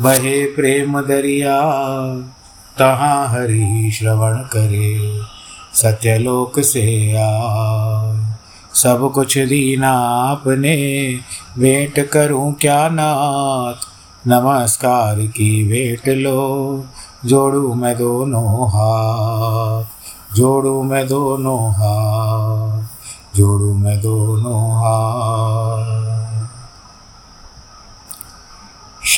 बहे प्रेम दरिया, तहाँ हरि श्रवण करे, सत्यलोक से आ। सब कुछ दीना आपने भेंट करूँ क्या नाथ? नमस्कार की भेंट लो, जोड़ू मैं दोनों हाथ, जोड़ू मैं दोनों हाथ, जोड़ू मैं दोनों हाथ।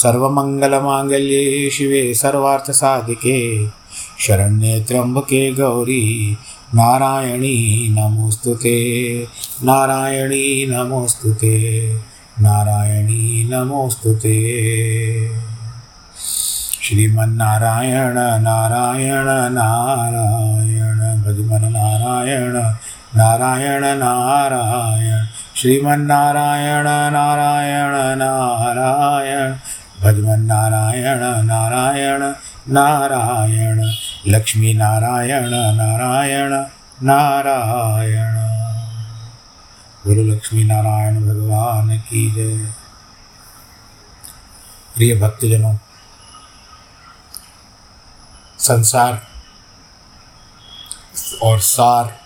सर्वमङ्गलमाङ्गल्ये शिवे सर्वार्थसाधिके। शरण्ये त्र्यम्बके गौरी, नारायणी नमोऽस्तु ते। नारायणी नमोऽस्तु ते। नारायणी नमोऽस्तु ते। श्रीमन्नारायण, नारायण नारायण भजमन नारायण नारायण नारायण। श्रीमन्नारायण, नारायण नारायण। भजमन नारायण नारायण नारायण, लक्ष्मी नारायण नारायण नारायण। गुरु लक्ष्मी नारायण भगवान की जय। प्रिय भक्तजनों, संसार और सार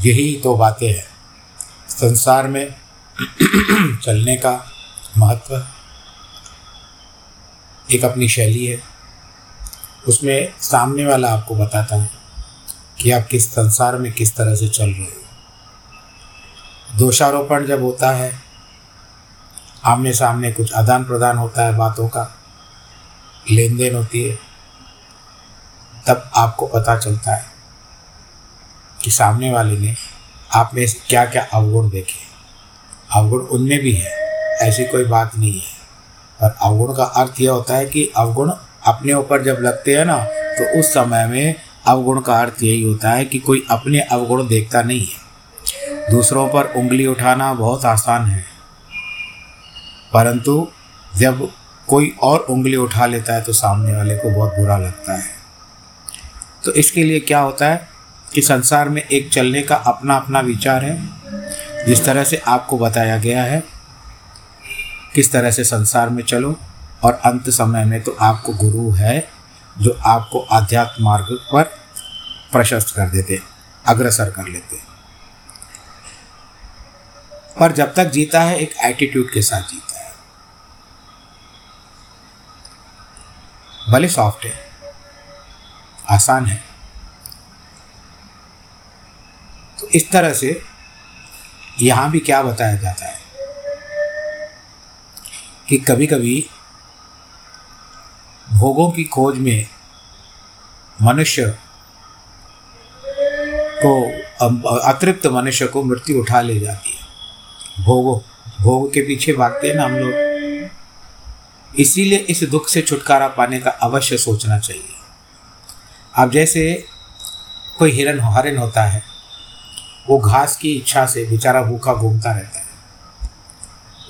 यही तो बातें हैं। संसार में चलने का महत्व एक अपनी शैली है। उसमें सामने वाला आपको बताता है कि आप किस संसार में किस तरह से चल रहे हो। दोषारोपण जब होता है, आमने सामने कुछ आदान प्रदान होता है बातों का लेन देन होती है, तब आपको पता चलता है कि सामने वाले ने आप में क्या क्या अवगुण देखे अवगुण उनमें भी है, ऐसी कोई बात नहीं है। पर अवगुण का अर्थ यह होता है कि अवगुण अपने ऊपर जब लगते हैं ना तो उस समय में अवगुण का अर्थ यही होता है कि कोई अपने अवगुण देखता नहीं है। दूसरों पर उंगली उठाना बहुत आसान है। परंतु जब कोई और उंगली उठा लेता है तो सामने वाले को बहुत बुरा लगता है। तो इसके लिए क्या होता है? कि संसार में एक चलने का अपना अपना विचार है, जिस तरह से आपको बताया गया है, किस तरह से संसार में चलो और अंत समय में तो आपको गुरु है, जो आपको आध्यात्म मार्ग पर प्रशस्त कर देते, अग्रसर कर लेते। पर जब तक जीता है, एक एटीट्यूड के साथ जीता है। भले सॉफ्ट है, आसान है तो इस तरह से यहाँ भी क्या बताया जाता है कि कभी कभी भोगों की खोज में मनुष्य को अतृप्त मनुष्य को मृत्यु उठा ले जाती है। भोगो, भोग के पीछे भागते हैं ना हम लोग। इसीलिए इस दुख से छुटकारा पाने का अवश्य सोचना चाहिए। अब जैसे कोई हिरन हरिन होता है वो घास की इच्छा से, बेचारा भूखा घूमता रहता है।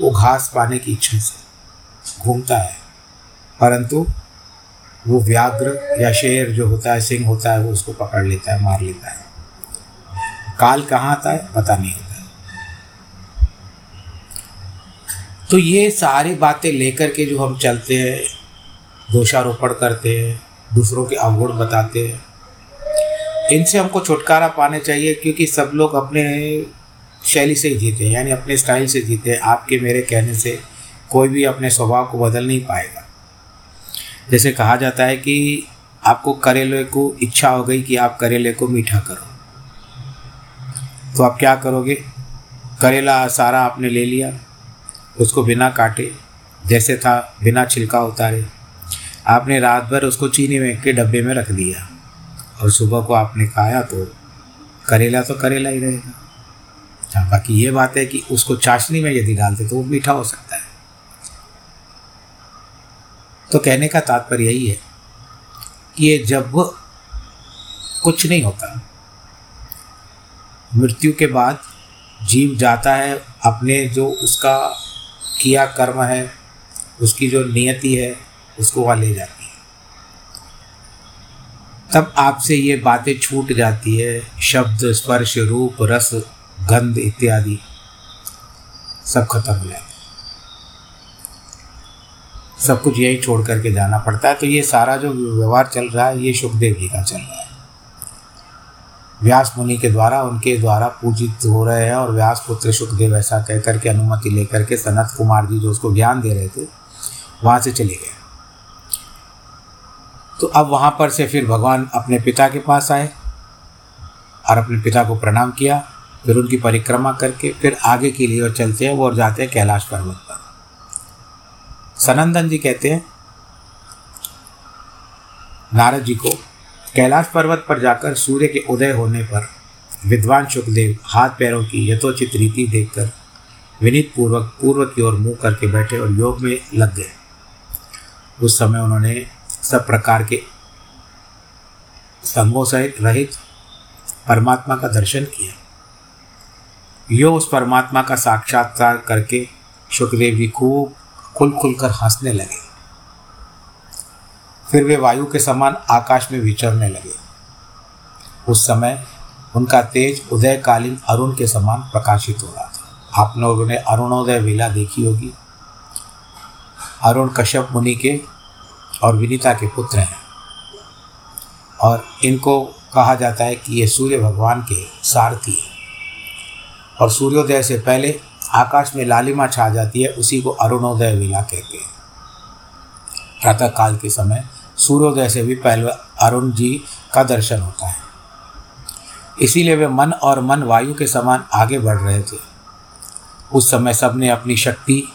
वो घास पाने की इच्छा से घूमता है। परंतु वो व्याघ्र या शेर जो होता है, सिंह होता है, वो उसको पकड़ लेता है, मार लेता है। काल कहाँ आता है, पता नहीं होता। है तो ये सारी बातें लेकर के जो हम चलते हैं, दोषारोपण करते हैं, दूसरों के अवगुण बताते हैं इनसे हमको छुटकारा पाने चाहिए, क्योंकि सब लोग अपने शैली से ही जीते हैं, यानी अपने स्टाइल से जीते हैं। आपके मेरे कहने से कोई भी अपने स्वभाव को बदल नहीं पाएगा। जैसे कहा जाता है कि आपको करेले को इच्छा हो गई कि आप करेले को मीठा करो। तो आप क्या करोगे? करेला सारा आपने ले लिया, उसको बिना काटे, जैसे था, बिना छिलका उतारे। आपने रात भर उसको चीनी में के डब्बे में रख दिया। और सुबह को आपने खाया तो करेला तो करेला ही रहेगा। हाँ बाकी ये बात है कि उसको चाशनी में यदि डालते तो वो मीठा हो सकता है। तो कहने का तात्पर्य यही है कि ये जब कुछ नहीं होता, मृत्यु के बाद जीव जाता है अपने जो उसका किया कर्म है, उसकी जो नियति है, उसको वह ले जाती है। तब आपसे ये बातें छूट जाती है। शब्द, स्पर्श, रूप, रस, गंध इत्यादि। सब खत्म हो जाते सब कुछ यही छोड़ करके जाना पड़ता है। तो ये सारा जो व्यवहार चल रहा है, ये सुखदेव जी का चल रहा है। व्यास मुनि के द्वारा, उनके द्वारा पूजित हो रहे हैं और व्यास पुत्र सुखदेव ऐसा कह करके अनुमति लेकर के सनत कुमार जी जो उसको ज्ञान दे रहे थे, वहाँ से चले गए। तो अब वहाँ पर से फिर भगवान अपने पिता के पास आए और अपने पिता को प्रणाम किया, फिर उनकी परिक्रमा करके फिर आगे के लिए और चलते हैं, वो और जाते हैं कैलाश पर्वत पर। सनंदन जी कहते हैं, नारद जी को, कैलाश पर्वत पर जाकर सूर्य के उदय होने पर विद्वान सुखदेव हाथ पैरों की यथोचित रीति देखकर विनीत पूर्वक, पूर्व की ओर मुँह करके बैठे और योग में लग गए। उस समय उन्होंने सब प्रकार के संगों सहित रहित परमात्मा का दर्शन किया। यो उस परमात्मा का साक्षात्कार करके सुखदेव जी खूब खुल खुल कर हंसने लगे। फिर वे वायु के समान आकाश में विचरने लगे। उस समय उनका तेज उदयकालीन अरुण के समान प्रकाशित हो रहा था। आप लोगों ने अरुणोदय विला देखी होगी। अरुण कश्यप मुनि के और विनीता के पुत्र हैं। और इनको कहा जाता है कि ये सूर्य भगवान के सारथी हैं। और सूर्योदय से पहले आकाश में लालिमा छा जाती है, उसी को अरुणोदय विला कहते हैं। प्रातः काल के समय सूर्योदय से भी पहले अरुण जी का दर्शन होता है। इसीलिए वे मन और मन वायु के समान आगे बढ़ रहे थे। उस समय सबने अपनी शक्ति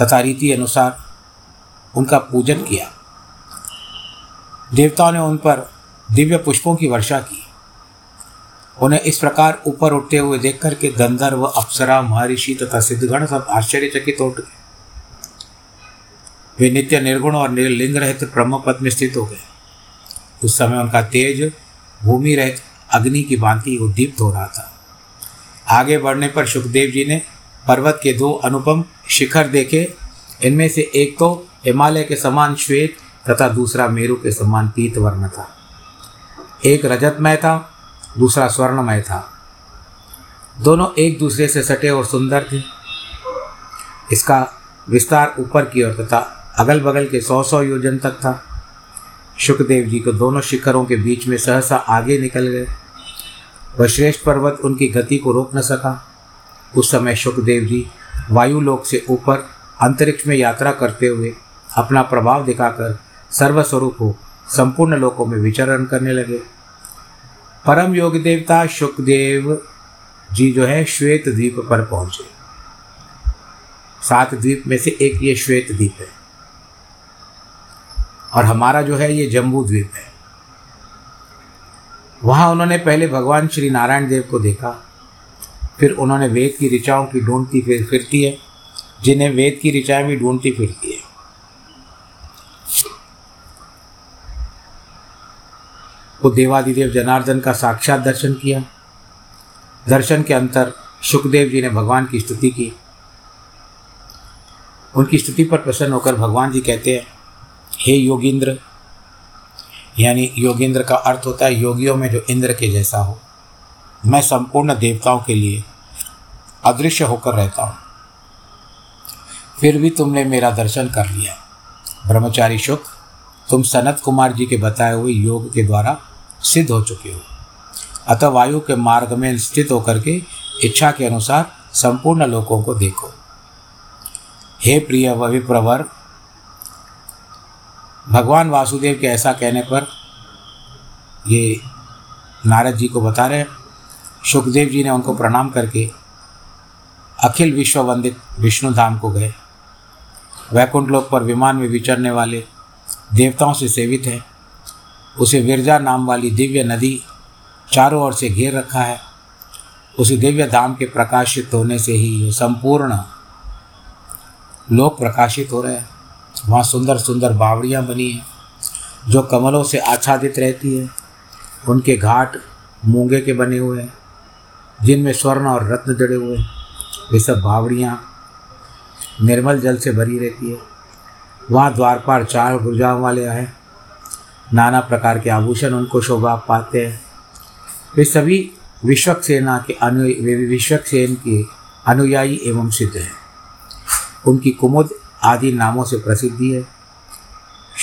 तथा रीति अनुसार उनका पूजन किया। देवताओं ने उन पर दिव्य पुष्पों की वर्षा की। उन्हें इस प्रकार ऊपर उठते हुए देख कर के गंधर्व, अप्सरा, महर्षि तथा सिद्धगण सब आश्चर्यचकित उठ। गए वे नित्य निर्गुण और निर्लिंग रहित ब्रह्म पद में स्थित हो गए। उस समय उनका तेज, भूमि रहित अग्नि की भांति उद्दीप्त हो रहा था। आगे बढ़ने पर सुखदेव जी ने पर्वत के दो अनुपम शिखर देखे। इनमें से एक तो हिमालय के समान श्वेत तथा दूसरा मेरु के समान पीत वर्ण था। एक रजतमय था, दूसरा स्वर्णमय था। दोनों एक दूसरे से सटे और सुंदर थे। इसका विस्तार ऊपर की ओर तथा अगल बगल के सौ सौ योजन तक था। सुखदेव जी को दोनों शिखरों के बीच में सहसा आगे निकल गए। वह श्रेष्ठ पर्वत उनकी गति को रोक न सका। उस समय सुखदेव जी वायुलोक से ऊपर अंतरिक्ष में यात्रा करते हुए अपना प्रभाव दिखाकर सर्वस्वरूप हो संपूर्ण लोकों में विचरण करने लगे। परम योग देवता सुखदेव जी जो है, श्वेत द्वीप पर पहुँचे। सात द्वीप में से एक ये श्वेत द्वीप है। और हमारा जो है, ये जम्बू द्वीप है। वहाँ उन्होंने पहले भगवान श्री नारायण देव को देखा। फिर उन्होंने वेद की ऋचाओं की ढूंढती फिर फिरती है। जिन्हें वेद की ऋचाएँ भी ढूंढती फिरती है। वो देवादिदेव जनार्दन का साक्षात दर्शन किया। दर्शन के अंतर सुखदेव जी ने भगवान की स्तुति की। उनकी स्तुति पर प्रसन्न होकर भगवान जी कहते हैं, हे योगिंद्र, यानी योगिंद्र का अर्थ होता है, योगियों में जो इंद्र के जैसा हो, मैं संपूर्ण देवताओं के लिए अदृश्य होकर रहता हूँ। फिर भी तुमने मेरा दर्शन कर लिया। ब्रह्मचारी शुक, तुम सनत कुमार जी के बताए हुए योग के द्वारा सिद्ध हो चुके हो। अतः वायु के मार्ग में स्थित होकर के इच्छा के अनुसार संपूर्ण लोगों को देखो। हे प्रिय वविप्रवर भगवान वासुदेव के ऐसा कहने पर ये नारद जी को बता रहे सुखदेव जी ने उनको प्रणाम करके अखिल विश्व वंदित विष्णु धाम को गए। वैकुंठ लोक पर विमान में विचरने वाले देवताओं से सेवित है। उसे विरजा नाम वाली दिव्य नदी चारों ओर से घेर रखा है। उसी दिव्य धाम के प्रकाशित होने से ही संपूर्ण लोक प्रकाशित हो रहे हैं। वहाँ सुंदर सुंदर बावड़ियाँ बनी हैं, जो कमलों से आच्छादित रहती है। उनके घाट मूँगे के बने हुए हैं, जिनमें स्वर्ण और रत्न जड़े हुए हैं। वे सब बावड़ियाँ निर्मल जल से भरी रहती है। वहाँ द्वारपाल चार गुर्जाओं वाले आए नाना प्रकार के आभूषण उनको शोभा पाते हैं। वे सभी विश्वक सेना के अनु विश्वक सेन के अनुयायी एवं सिद्ध हैं। उनकी कुमुद आदि नामों से प्रसिद्धि है।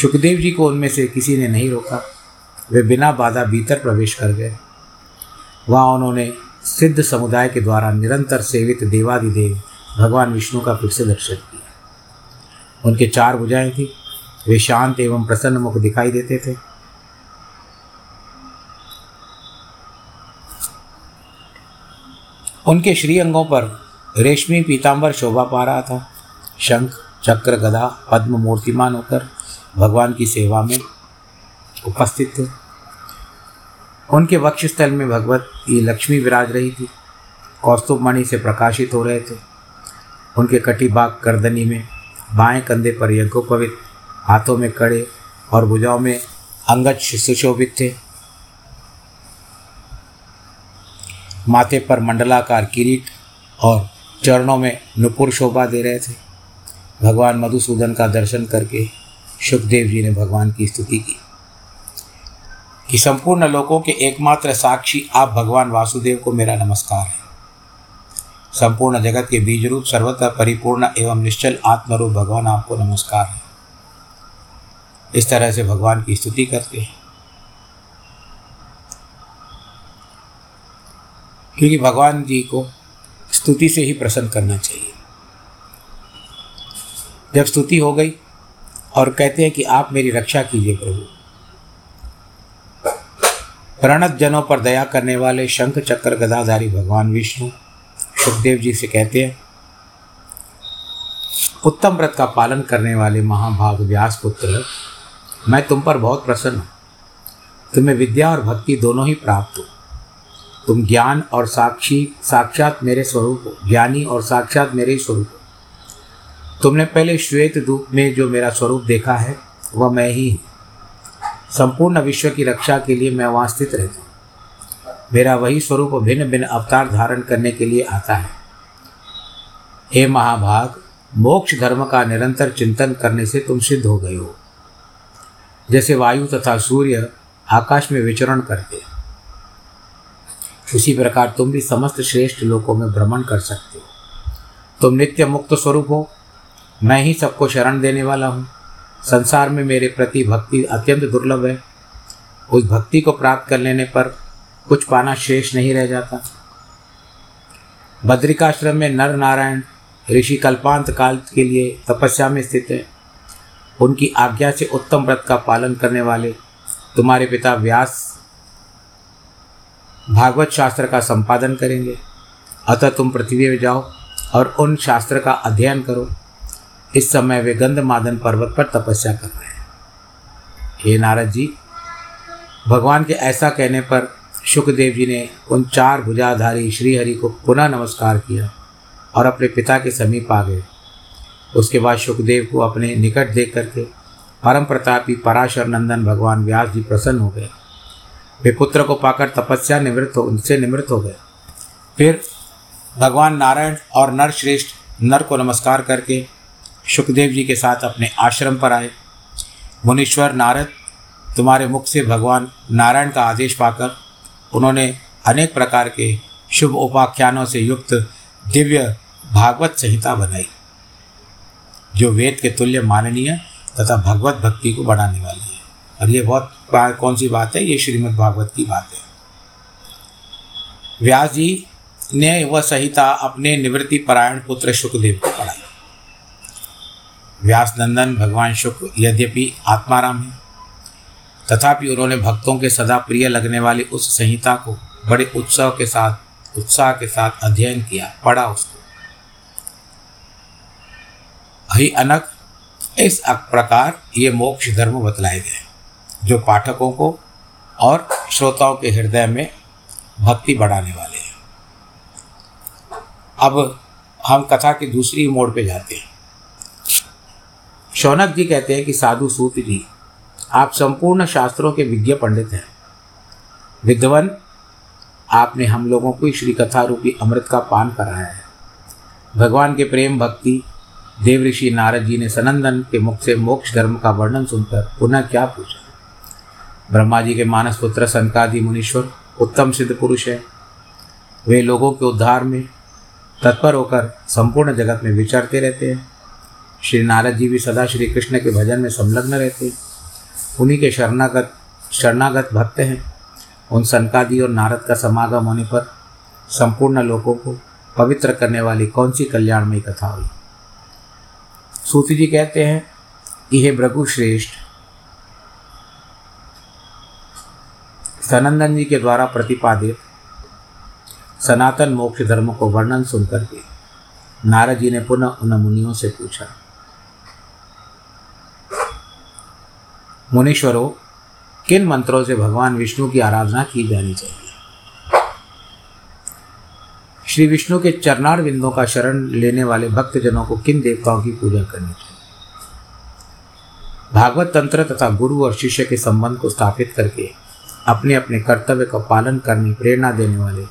सुखदेव जी को उनमें से किसी ने नहीं रोका। वे बिना बाधा भीतर प्रवेश कर गए। वहाँ उन्होंने सिद्ध समुदाय के द्वारा निरंतर सेवित देवादिदेव भगवान विष्णु का फिर से दर्शन किया। उनके चार भुजाएँ थी। वे शांत एवं प्रसन्न मुख दिखाई देते थे। उनके श्री अंगों पर रेशमी पीताम्बर शोभा पा रहा था। शंख, चक्र, गदा, पद्म मूर्तिमान होकर भगवान की सेवा में उपस्थित थे। उनके वक्षस्थल में भगवती लक्ष्मी विराज रही थी। कौस्तुभ मणि से प्रकाशित हो रहे थे। उनके कटिबाग करदनी में बाएँ कंधे पर यज्ञोपवित हाथों में कड़े और भुजाओं में अंगज सुशोभित थे। माथे पर मंडलाकार किरीट और चरणों में नुपुर शोभा दे रहे थे। भगवान मधुसूदन का दर्शन करके सुखदेव जी ने भगवान की स्तुति की। कि संपूर्ण लोगों के एकमात्र साक्षी आप भगवान वासुदेव को मेरा नमस्कार है। संपूर्ण जगत के बीज रूप सर्वतः परिपूर्ण एवं निश्चल आत्मरूप भगवान आपको नमस्कार है। इस तरह से भगवान की स्तुति करते हैं। क्योंकि भगवान जी को स्तुति से ही प्रसन्न करना चाहिए। जब स्तुति हो गई और कहते हैं कि आप मेरी रक्षा कीजिए प्रभु। प्रणत जनों पर दया करने वाले शंख चक्र गदाधारी भगवान विष्णु सुखदेव जी से कहते हैं, उत्तम व्रत का पालन करने वाले महाभाग व्यास पुत्र मैं तुम पर बहुत प्रसन्न हूँ। तुम्हें विद्या और भक्ति दोनों ही प्राप्त हो। तुम ज्ञान और साक्षी, साक्षात मेरे स्वरूप हो। ज्ञानी और साक्षात मेरे ही स्वरूप हो। तुमने पहले श्वेत धूप में जो मेरा स्वरूप देखा है, वह मैं ही हूँ। संपूर्ण विश्व की रक्षा के लिए मैं वहाँ स्थित रहता हूँ। मेरा वही स्वरूप भिन्न भिन्न अवतार धारण करने के लिए आता है। हे महाभाग, मोक्ष धर्म का निरंतर चिंतन करने से तुम सिद्ध हो गए हो। जैसे वायु तथा सूर्य आकाश में विचरण करते हैं। उसी प्रकार तुम भी समस्त श्रेष्ठ लोकों में भ्रमण कर सकते हो। तुम नित्य मुक्त स्वरूप हो। मैं ही सबको शरण देने वाला हूँ। संसार में मेरे प्रति भक्ति अत्यंत दुर्लभ है। उस भक्ति को प्राप्त कर लेने पर कुछ पाना शेष नहीं रह जाता। बद्रिकाश्रम में नर नारायण ऋषि कल्पांत काल के लिए तपस्या में स्थित है। उनकी आज्ञा से उत्तम व्रत का पालन करने वाले, तुम्हारे पिता व्यास भागवत शास्त्र का संपादन करेंगे। अतः तुम पृथ्वी में जाओ और उन शास्त्र का अध्ययन करो। इस समय वे गंधमादन पर्वत पर तपस्या कर रहे हैं। हे नारद जी, भगवान के ऐसा कहने पर सुखदेव जी ने उन चार भुजाधारी श्रीहरि को पुनः नमस्कार किया और अपने पिता के समीप आ गए। उसके बाद सुखदेव को अपने निकट देख करके परम प्रतापी पराशर नंदन भगवान व्यास जी प्रसन्न हो गए। वे पुत्र को पाकर तपस्या निवृत्त हो उनसे निवृत्त हो गए। फिर भगवान नारायण और नर श्रेष्ठ नर को नमस्कार करके सुखदेव जी के साथ अपने आश्रम पर आए। मुनीश्वर नारद, तुम्हारे मुख से भगवान नारायण का आदेश पाकर उन्होंने अनेक प्रकार के शुभ उपाख्यानों से युक्त दिव्य भागवत संहिता बनाई। जो वेद के तुल्य माननीय तथा भगवत भक्ति को बढ़ाने वाली है। और ये बहुत कौन सी बात है? ये श्रीमद् भागवत की बात है। व्यास जी ने वह संहिता अपने निवृत्ति परायण पुत्र सुखदेव को पढ़ाई। व्यास नंदन, भगवान शुक्र यद्यपि आत्माराम है, तथापि उन्होंने भक्तों के सदा प्रिय लगने वाली उस संहिता को बड़े उत्सव के साथ उत्साह के साथ अध्ययन किया, पढ़ा उसको। अनक, इस प्रकार ये मोक्ष धर्म बतलाए गए जो पाठकों को और श्रोताओं के हृदय में भक्ति बढ़ाने वाले हैं। अब हम कथा की दूसरी मोड़ पे जाते हैं। शौनक जी कहते हैं कि साधु सूत जी, आप संपूर्ण शास्त्रों के विज्ञ पंडित हैं। विद्वान, आपने हम लोगों को श्री कथा रूपी अमृत का पान कराया है। भगवान के प्रेम भक्ति देव ऋषि नारद जी ने सनंदन के मुख से मोक्ष धर्म का वर्णन सुनकर पुनः क्या पूछा? ब्रह्मा जी के मानस पुत्र सनकादि मुनीश्वर उत्तम सिद्ध पुरुष है। वे लोगों के उद्धार में तत्पर होकर संपूर्ण जगत में विचरते रहते हैं। श्री नारद जी भी सदा श्री कृष्ण के भजन में संलग्न रहते हैं। उन्हीं के शरणागत शरणागत भक्त हैं। उन सनकादि और नारद का समागम होने पर संपूर्ण लोगों को पवित्र करने वाली कौन सी कल्याणमयी कथा हुई? सूती जी कहते हैं यह भृगु श्रेष्ठ, सनंदन जी के द्वारा प्रतिपादित सनातन मोक्ष धर्म को वर्णन सुनकर के नारद जी ने पुनः उन मुनियों से पूछा, मुनीश्वरों, किन मंत्रों से भगवान विष्णु की आराधना की जानी चाहिए? श्री विष्णु के चरणार बिंदों का शरण लेने वाले भक्तजनों को किन देवताओं की पूजा करनी चाहिए भागवत तंत्र तथा गुरु और शिष्य के संबंध को स्थापित करके अपने अपने कर्तव्य का पालन करने, प्रेरणा देने वाले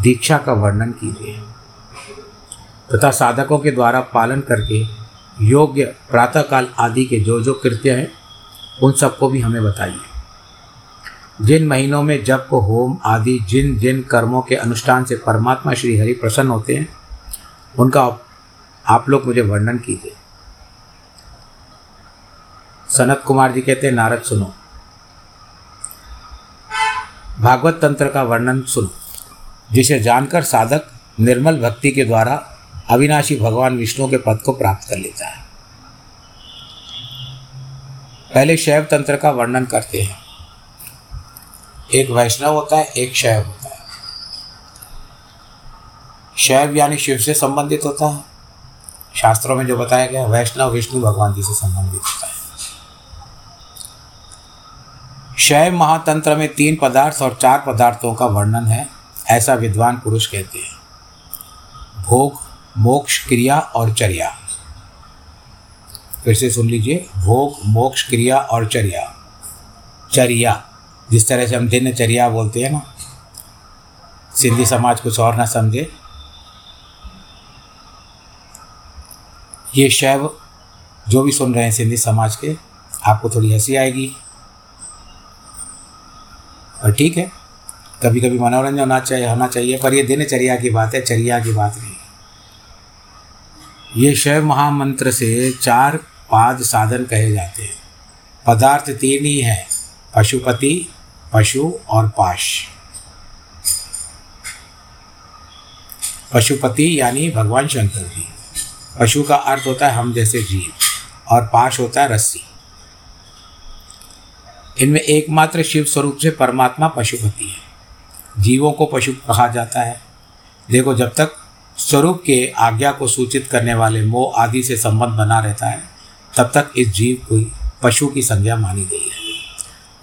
दीक्षा का वर्णन कीजिए। तथा साधकों के द्वारा पालन करके योग्य प्रातःकाल आदि के जो जो कृत्य हैं, उन सबको भी हमें बताइए। जिन महीनों में जप को होम आदि जिन जिन कर्मों के अनुष्ठान से परमात्मा श्री हरि प्रसन्न होते हैं, उनका आप लोग मुझे वर्णन कीजिए। सनत कुमार जी कहते हैं, नारद सुनो। भागवत तंत्र का वर्णन सुनो, जिसे जानकर साधक निर्मल भक्ति के द्वारा अविनाशी भगवान विष्णु के पद को प्राप्त कर लेता है। पहले शैव तंत्र का वर्णन करते हैं। एक वैष्णव होता है, एक शैव होता है। शैव यानी शिव से संबंधित होता है। शास्त्रों में जो बताया गया वैष्णव, विष्णु, भगवान जी से संबंधित होता है। शैव महातंत्र में तीन पदार्थ और चार पदार्थों का वर्णन है, ऐसा विद्वान पुरुष कहते हैं। भोग, मोक्ष, क्रिया और चर्या। फिर से सुन लीजिए, भोग, मोक्ष, क्रिया और चर्या। चर्या। जिस तरह से हम दिनचर्या बोलते हैं ना, सिंधी समाज कुछ और ना समझे। ये शैव जो भी सुन रहे हैं सिंधी समाज के, आपको थोड़ी हँसी आएगी। और ठीक है कभी कभी मनोरंजन होना चाहिए होना चाहिए, पर ये दिनचर्या की बात है, चर्या की बात नहीं ये शैव महामंत्र से चार पाद साधन कहे जाते हैं। पदार्थ तीन ही हैं, पशुपति पशु और पाश। पशुपति यानी भगवान शंकर जी। पशु का अर्थ होता है हम जैसे जीव और पाश होता है रस्सी। इनमें एकमात्र शिव स्वरूप से परमात्मा पशुपति है। जीवों को पशु कहा जाता है। देखो, जब तक स्वरूप के आज्ञा को सूचित करने वाले मोह आदि से संबंध बना रहता है, तब तक इस जीव को पशु की संज्ञा मानी गई है।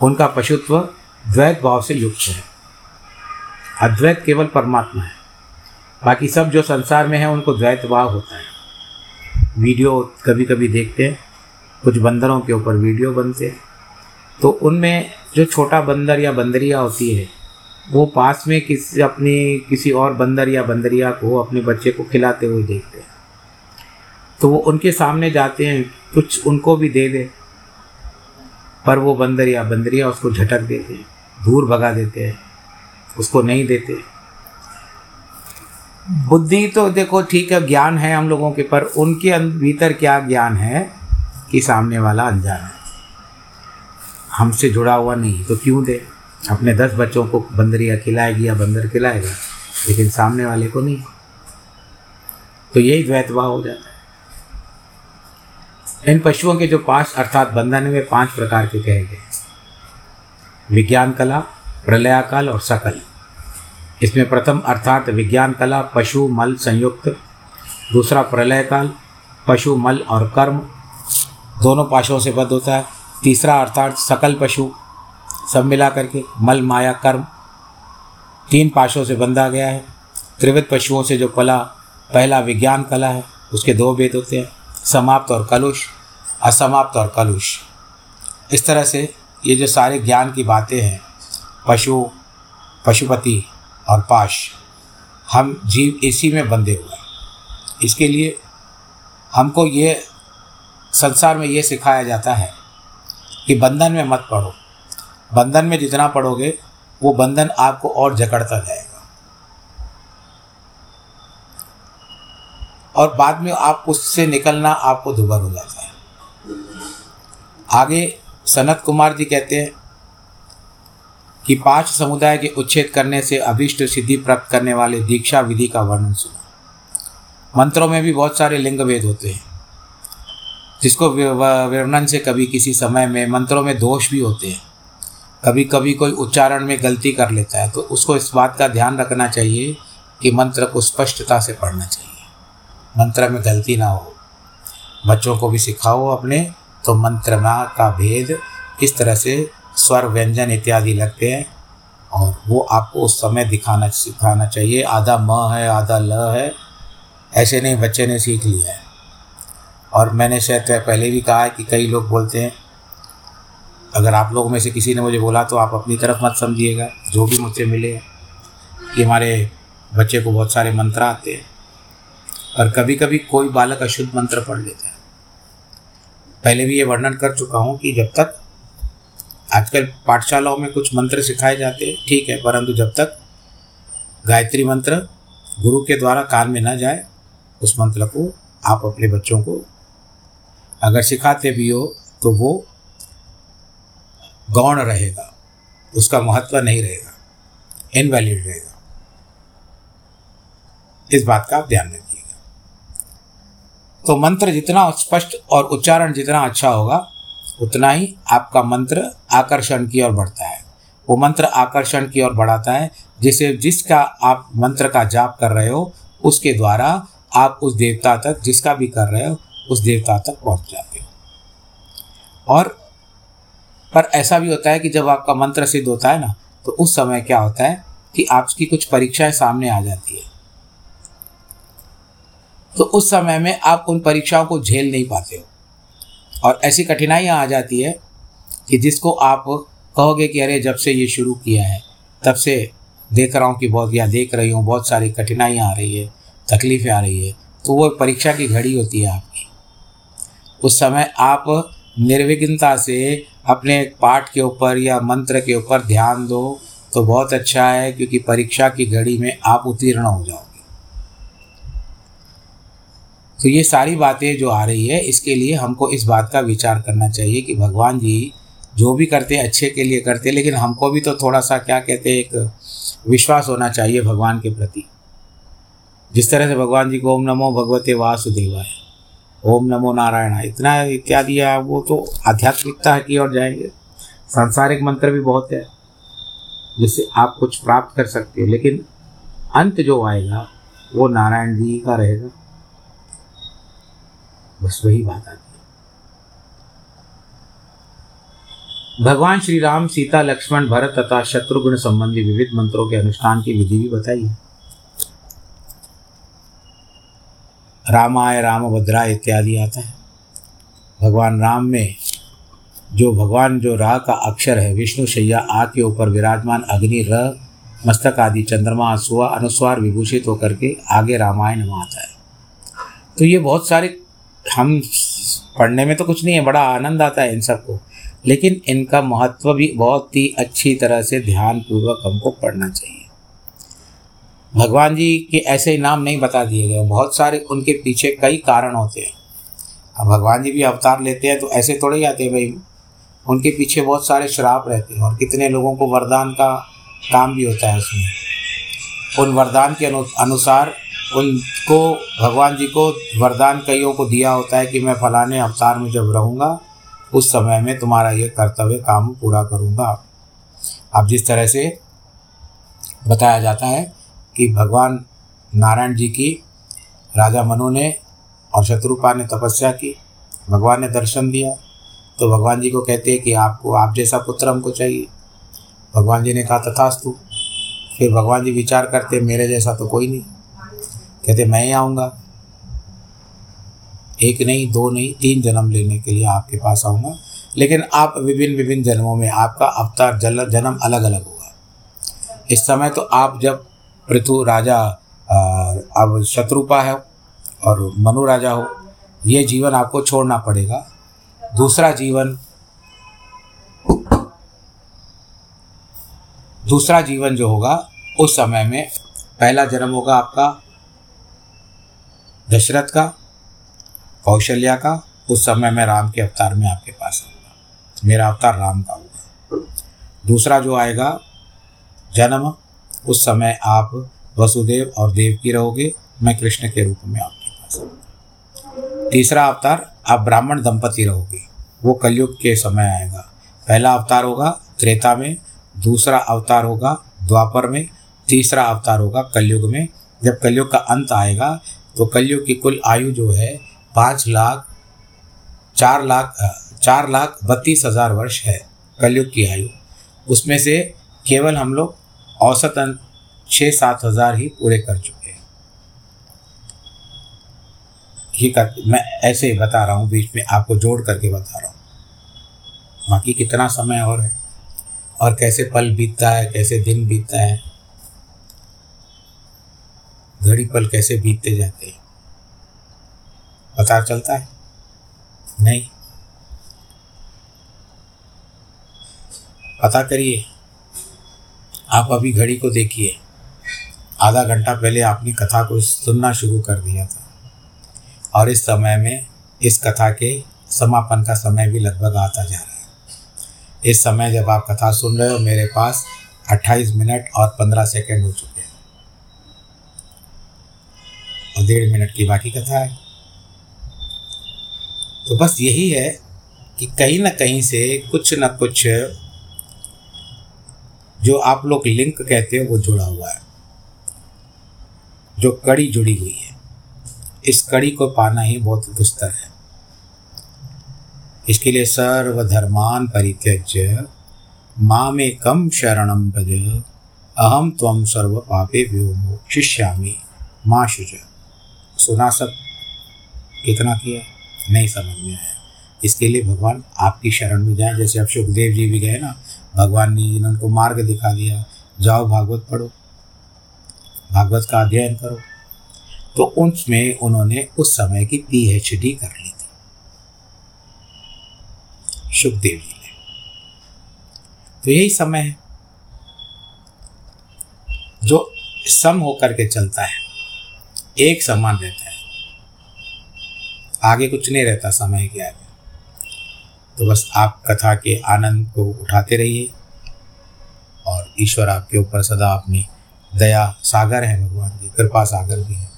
उनका पशुत्व द्वैत भाव से युक्त है। अद्वैत केवल परमात्मा है। बाकी सब जो संसार में है, उनको द्वैत भाव होता है। वीडियो कभी कभी देखते हैं, कुछ बंदरों के ऊपर वीडियो बनते हैं। तो उनमें जो छोटा बंदर या बंदरिया होती है, वो पास में किसी अपनी, किसी और बंदर या बंदरिया को, अपने बच्चे को खिलाते हुए देखते हैं। तो वो उनके सामने जाते हैं, कुछ उनको भी दे दे, पर वो बंदर या बंदरिया उसको झटक देते हैं। दूर भगा देते हैं, उसको नहीं देते। बुद्धि तो देखो ठीक है, ज्ञान है हम लोगों के, पर उनके भीतर क्या ज्ञान है कि सामने वाला अनजान है? हमसे जुड़ा हुआ नहीं तो क्यों दे? अपने दस बच्चों को बंदरिया खिलाएगी या बंदर खिलाएगा, लेकिन सामने वाले को नहीं। तो यही द्वैतभाव हो जाता है। इन पशुओं के जो पाँच, अर्थात बंधन में पाँच प्रकार के कहे गए। विज्ञान कला, प्रलयाकाल और सकल। इसमें प्रथम अर्थात विज्ञान कला, पशु, मल संयुक्त। दूसरा प्रलय काल पशु, मल और कर्म। दोनों पाशों से बद्ध होता है। तीसरा अर्थात सकल पशु, सब मिला करके मल, माया, कर्म। तीन पाशों से बंधा गया है। त्रिविध पशुओं से जो कला पहला विज्ञान कला है, उसके दो भेद होते हैं, समाप्त और कलुष, असमाप्त और कलुष। इस तरह से ये जो सारे ज्ञान की बातें हैं, पशु, पशुपति और पाश, हम जीव इसी में बंधे हुए हैं। इसके लिए हमको ये संसार में ये सिखाया जाता है कि बंधन में मत पढ़ो बंधन में जितना पढ़ोगे वो बंधन आपको और जकड़ता जाएगा। और बाद में आप उससे निकलना आपको दुबर हो जाता है। आगे सनत कुमार जी कहते हैं कि पाँच समुदाय के उच्छेद करने से अभिष्ट सिद्धि प्राप्त करने वाले दीक्षा विधि का वर्णन सुना। मंत्रों में भी बहुत सारे लिंग भेद होते हैं, जिसको वर्णन से कभी किसी समय में मंत्रों में दोष भी होते हैं। कभी कभी कोई उच्चारण में गलती कर लेता है तो उसको इस बात का ध्यान रखना चाहिए कि मंत्र को स्पष्टता से पढ़ना चाहिए। मंत्र में गलती ना हो। बच्चों को भी सिखाओ अपने। तो मंत्र का भेद किस तरह से स्वर, व्यंजन इत्यादि लगते हैं और वो आपको उस समय दिखाना, सिखाना चाहिए। आधा म है, आधा ल है, ऐसे नहीं, बच्चे ने सीख लिया है। और मैंने शायद पहले भी कहा है कि कई लोग बोलते हैं, अगर आप लोगों में से किसी ने मुझे बोला तो आप अपनी तरफ़ मत समझिएगा, जो भी मुझसे मिले कि हमारे बच्चे को बहुत सारे मंत्र आते हैं और कभी कभी कोई बालक अशुद्ध मंत्र पढ़ लेता है। पहले भी ये वर्णन कर चुका हूँ कि जब तक आजकल पाठशालाओं में कुछ मंत्र सिखाए जाते हैं, ठीक है, परंतु जब तक गायत्री मंत्र गुरु के द्वारा कान में न जाए, उस मंत्र को आप अपने बच्चों को अगर सिखाते भी हो तो वो गौण रहेगा, उसका महत्व नहीं रहेगा इनवैलिड रहेगा। इस बात का आप ध्यान रखिएगा तो मंत्र जितना स्पष्ट और उच्चारण जितना अच्छा होगा, उतना ही आपका मंत्र आकर्षण की ओर बढ़ता है। वो मंत्र आकर्षण की ओर बढ़ाता है, जिसे जिसका आप मंत्र का जाप कर रहे हो, उसके द्वारा आप उस देवता तक, जिसका भी कर रहे हो, उस देवता तक पहुँच जाते हो। और, पर ऐसा भी होता है कि जब आपका मंत्र सिद्ध होता है ना तो उस समय क्या होता है कि आपकी कुछ परीक्षाएँ सामने आ जाती है। तो उस समय में आप उन परीक्षाओं को झेल नहीं पाते हो। और ऐसी कठिनाइयाँ आ जाती है कि जिसको आप कहोगे कि अरे, जब से ये शुरू किया है, तब से देख रहा हूँ कि बहुत, या देख रही हूँ, बहुत सारी कठिनाइयाँ आ रही है, तकलीफ़ें आ रही है तो वो परीक्षा की घड़ी होती है आपकी। उस समय आप निर्विघ्नता से अपने पाठ के ऊपर या मंत्र के ऊपर ध्यान दो तो बहुत अच्छा है, क्योंकि परीक्षा की घड़ी में आप उत्तीर्ण हो जाओगे तो ये सारी बातें जो आ रही है, इसके लिए हमको इस बात का विचार करना चाहिए कि भगवान जी जो भी करते हैं, अच्छे के लिए करते हैं, लेकिन हमको भी तो थोड़ा सा क्या कहते हैं, एक विश्वास होना चाहिए भगवान के प्रति। जिस तरह से भगवान जी को ओम नमो भगवते वासुदेवाय, ओम नमो नारायण इतना इत्यादि है, वो तो आध्यात्मिकता की ओर जाएँगे। सांसारिक मंत्र भी बहुत है, जिससे आप कुछ प्राप्त कर सकते हो, लेकिन अंत जो आएगा, वो नारायण जी का रहेगा। बस वही बात आती है। भगवान श्री राम, सीता, लक्ष्मण, भरत तथा शत्रुघ्न संबंधी विविध मंत्रों के अनुष्ठान की विधि भी बताई रामाय रामभद्रा इत्यादि आता है। भगवान राम में जो भगवान, जो रा का अक्षर है, विष्णु, शैया आ के ऊपर विराजमान अग्नि, र, मस्तक आदि, चंद्रमा सुआ अनुस्वार, विभूषित होकर के आगे रामायण आता है। तो ये बहुत सारे हम पढ़ने में तो कुछ नहीं है बड़ा आनंद आता है इन सबको। लेकिन इनका महत्व भी बहुत ही अच्छी तरह से ध्यान पूर्वक हमको पढ़ना चाहिए। भगवान जी के ऐसे नाम नहीं बता दिए गए। बहुत सारे उनके पीछे कई कारण होते हैं। अब भगवान जी भी अवतार लेते हैं तो ऐसे थोड़े ही आते हैं भाई। उनके पीछे बहुत सारे श्राप रहते हैं और कितने लोगों को वरदान का काम भी होता है उसमें। उन वरदान के अनु, अनुसार उनको भगवान जी को वरदान कईयों को दिया होता है कि मैं फलाने अवतार में जब रहूँगा, उस समय में तुम्हारा ये कर्तव्य काम पूरा करूँगा। अब जिस तरह से बताया जाता है कि भगवान नारायण जी की, राजा मनु ने और शत्रुपा ने तपस्या की, भगवान ने दर्शन दिया तो भगवान जी को कहते हैं कि आपको, आप जैसा पुत्र हमको चाहिए। भगवान जी ने कहा, तथास्तु। फिर भगवान जी विचार करते, मेरे जैसा तो कोई नहीं। कहते, मैं ही आऊँगा। एक नहीं, दो नहीं, तीन जन्म लेने के लिए आपके पास आऊँगा। लेकिन आप विभिन्न विभिन्न जन्मों में आपका अवतार जल जन्म अलग अलग होगा। इस समय तो आप जब पृथु राजा अब शत्रुपा है और मनु राजा हो, ये जीवन आपको छोड़ना पड़ेगा। दूसरा जीवन दूसरा जीवन जो होगा, उस समय में पहला जन्म होगा आपका दशरथ का, कौशल्या का, उस समय मैं राम के अवतार में आपके पास आऊँगा। मेरा अवतार राम का होगा। दूसरा जो आएगा, जन्म, उस समय आप वसुदेव और देव की रहोगे, मैं कृष्ण के रूप में आपके पास आऊँगा। तीसरा अवतार, आप ब्राह्मण दंपति रहोगे, वो कलयुग के समय आएगा। पहला अवतार होगा त्रेता में, दूसरा अवतार होगा द्वापर में, तीसरा अवतार होगा कलयुग में। जब कलयुग का अंत आएगा तो कलयुग की कुल आयु जो है, पाँच लाख, चार लाख चार लाख बत्तीस हज़ार वर्ष है कलयुग की आयु। उसमें से केवल हम लोग औसतन छः सात हज़ार ही पूरे कर चुके हैं। ये कर, मैं ऐसे ही बता रहा हूँ, बीच में आपको जोड़ करके बता रहा हूँ। बाकी कितना समय और है? और कैसे पल बीतता है, कैसे दिन बीतता है? घड़ी पल कैसे बीतते जाते हैं? पता चलता है? नहीं। पता करिए, आप अभी घड़ी को देखिए। आधा घंटा पहले आपने कथा को सुनना शुरू कर दिया था। और इस समय में इस कथा के समापन का समय भी लगभग आता जा रहा है। इस समय जब आप कथा सुन रहे हो, मेरे पास 28 मिनट और 15 सेकंड हो चुके हैं और डेढ़ मिनट की बाकी कथा है। तो बस यही है कि कहीं ना कहीं से कुछ ना कुछ जो आप लोग लिंक कहते हो, वो जुड़ा हुआ है। जो कड़ी जुड़ी हुई है। इस कड़ी को पाना ही बहुत दुस्तर है। इसके लिए सर्वधर्मान परित्यज्य, माँ में कम शरणम भज अहम तम सर्व पापे व्योमो शिष्यामी माँ शुज सुना सब कितना किया नहीं समझ में आया। इसके लिए भगवान आपकी शरण में जाए। जैसे अब सुखदेव जी भी गए ना, भगवान ने जिन्होंने को मार्ग दिखा दिया। जाओ भागवत पढ़ो, भागवत का अध्ययन करो। तो उसमें उन्होंने उस समय की पीएचडी कर ली थी। सुखदेव जी ने। तो यही समय है, जो सम होकर के चलता है। एक समान रहता है। आगे कुछ नहीं रहता, समय के आगे। तो बस आप कथा के आनंद को उठाते रहिए और ईश्वर आपके ऊपर सदा अपनी दया सागर है, भगवान की कृपा सागर भी है।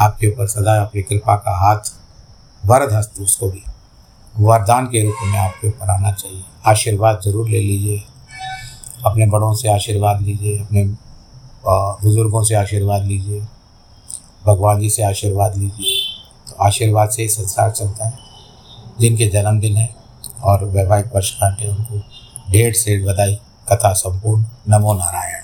आपके ऊपर सदा अपनी कृपा का हाथ वरद हस्त उसको भी। वरदान के रूप में आपके ऊपर आना चाहिए। आशीर्वाद ज़रूर ले लीजिए। अपने बड़ों से आशीर्वाद लीजिए, अपने बुज़ुर्गों से आशीर्वाद लीजिए। भगवान जी से आशीर्वाद लीजिए। तो आशीर्वाद से ही संसार चलता है। जिनके जन्मदिन है और वैवाहिक वर्षकांठ है, उनको ढेर से बधाई, कथा संपूर्ण। नमो नारायण।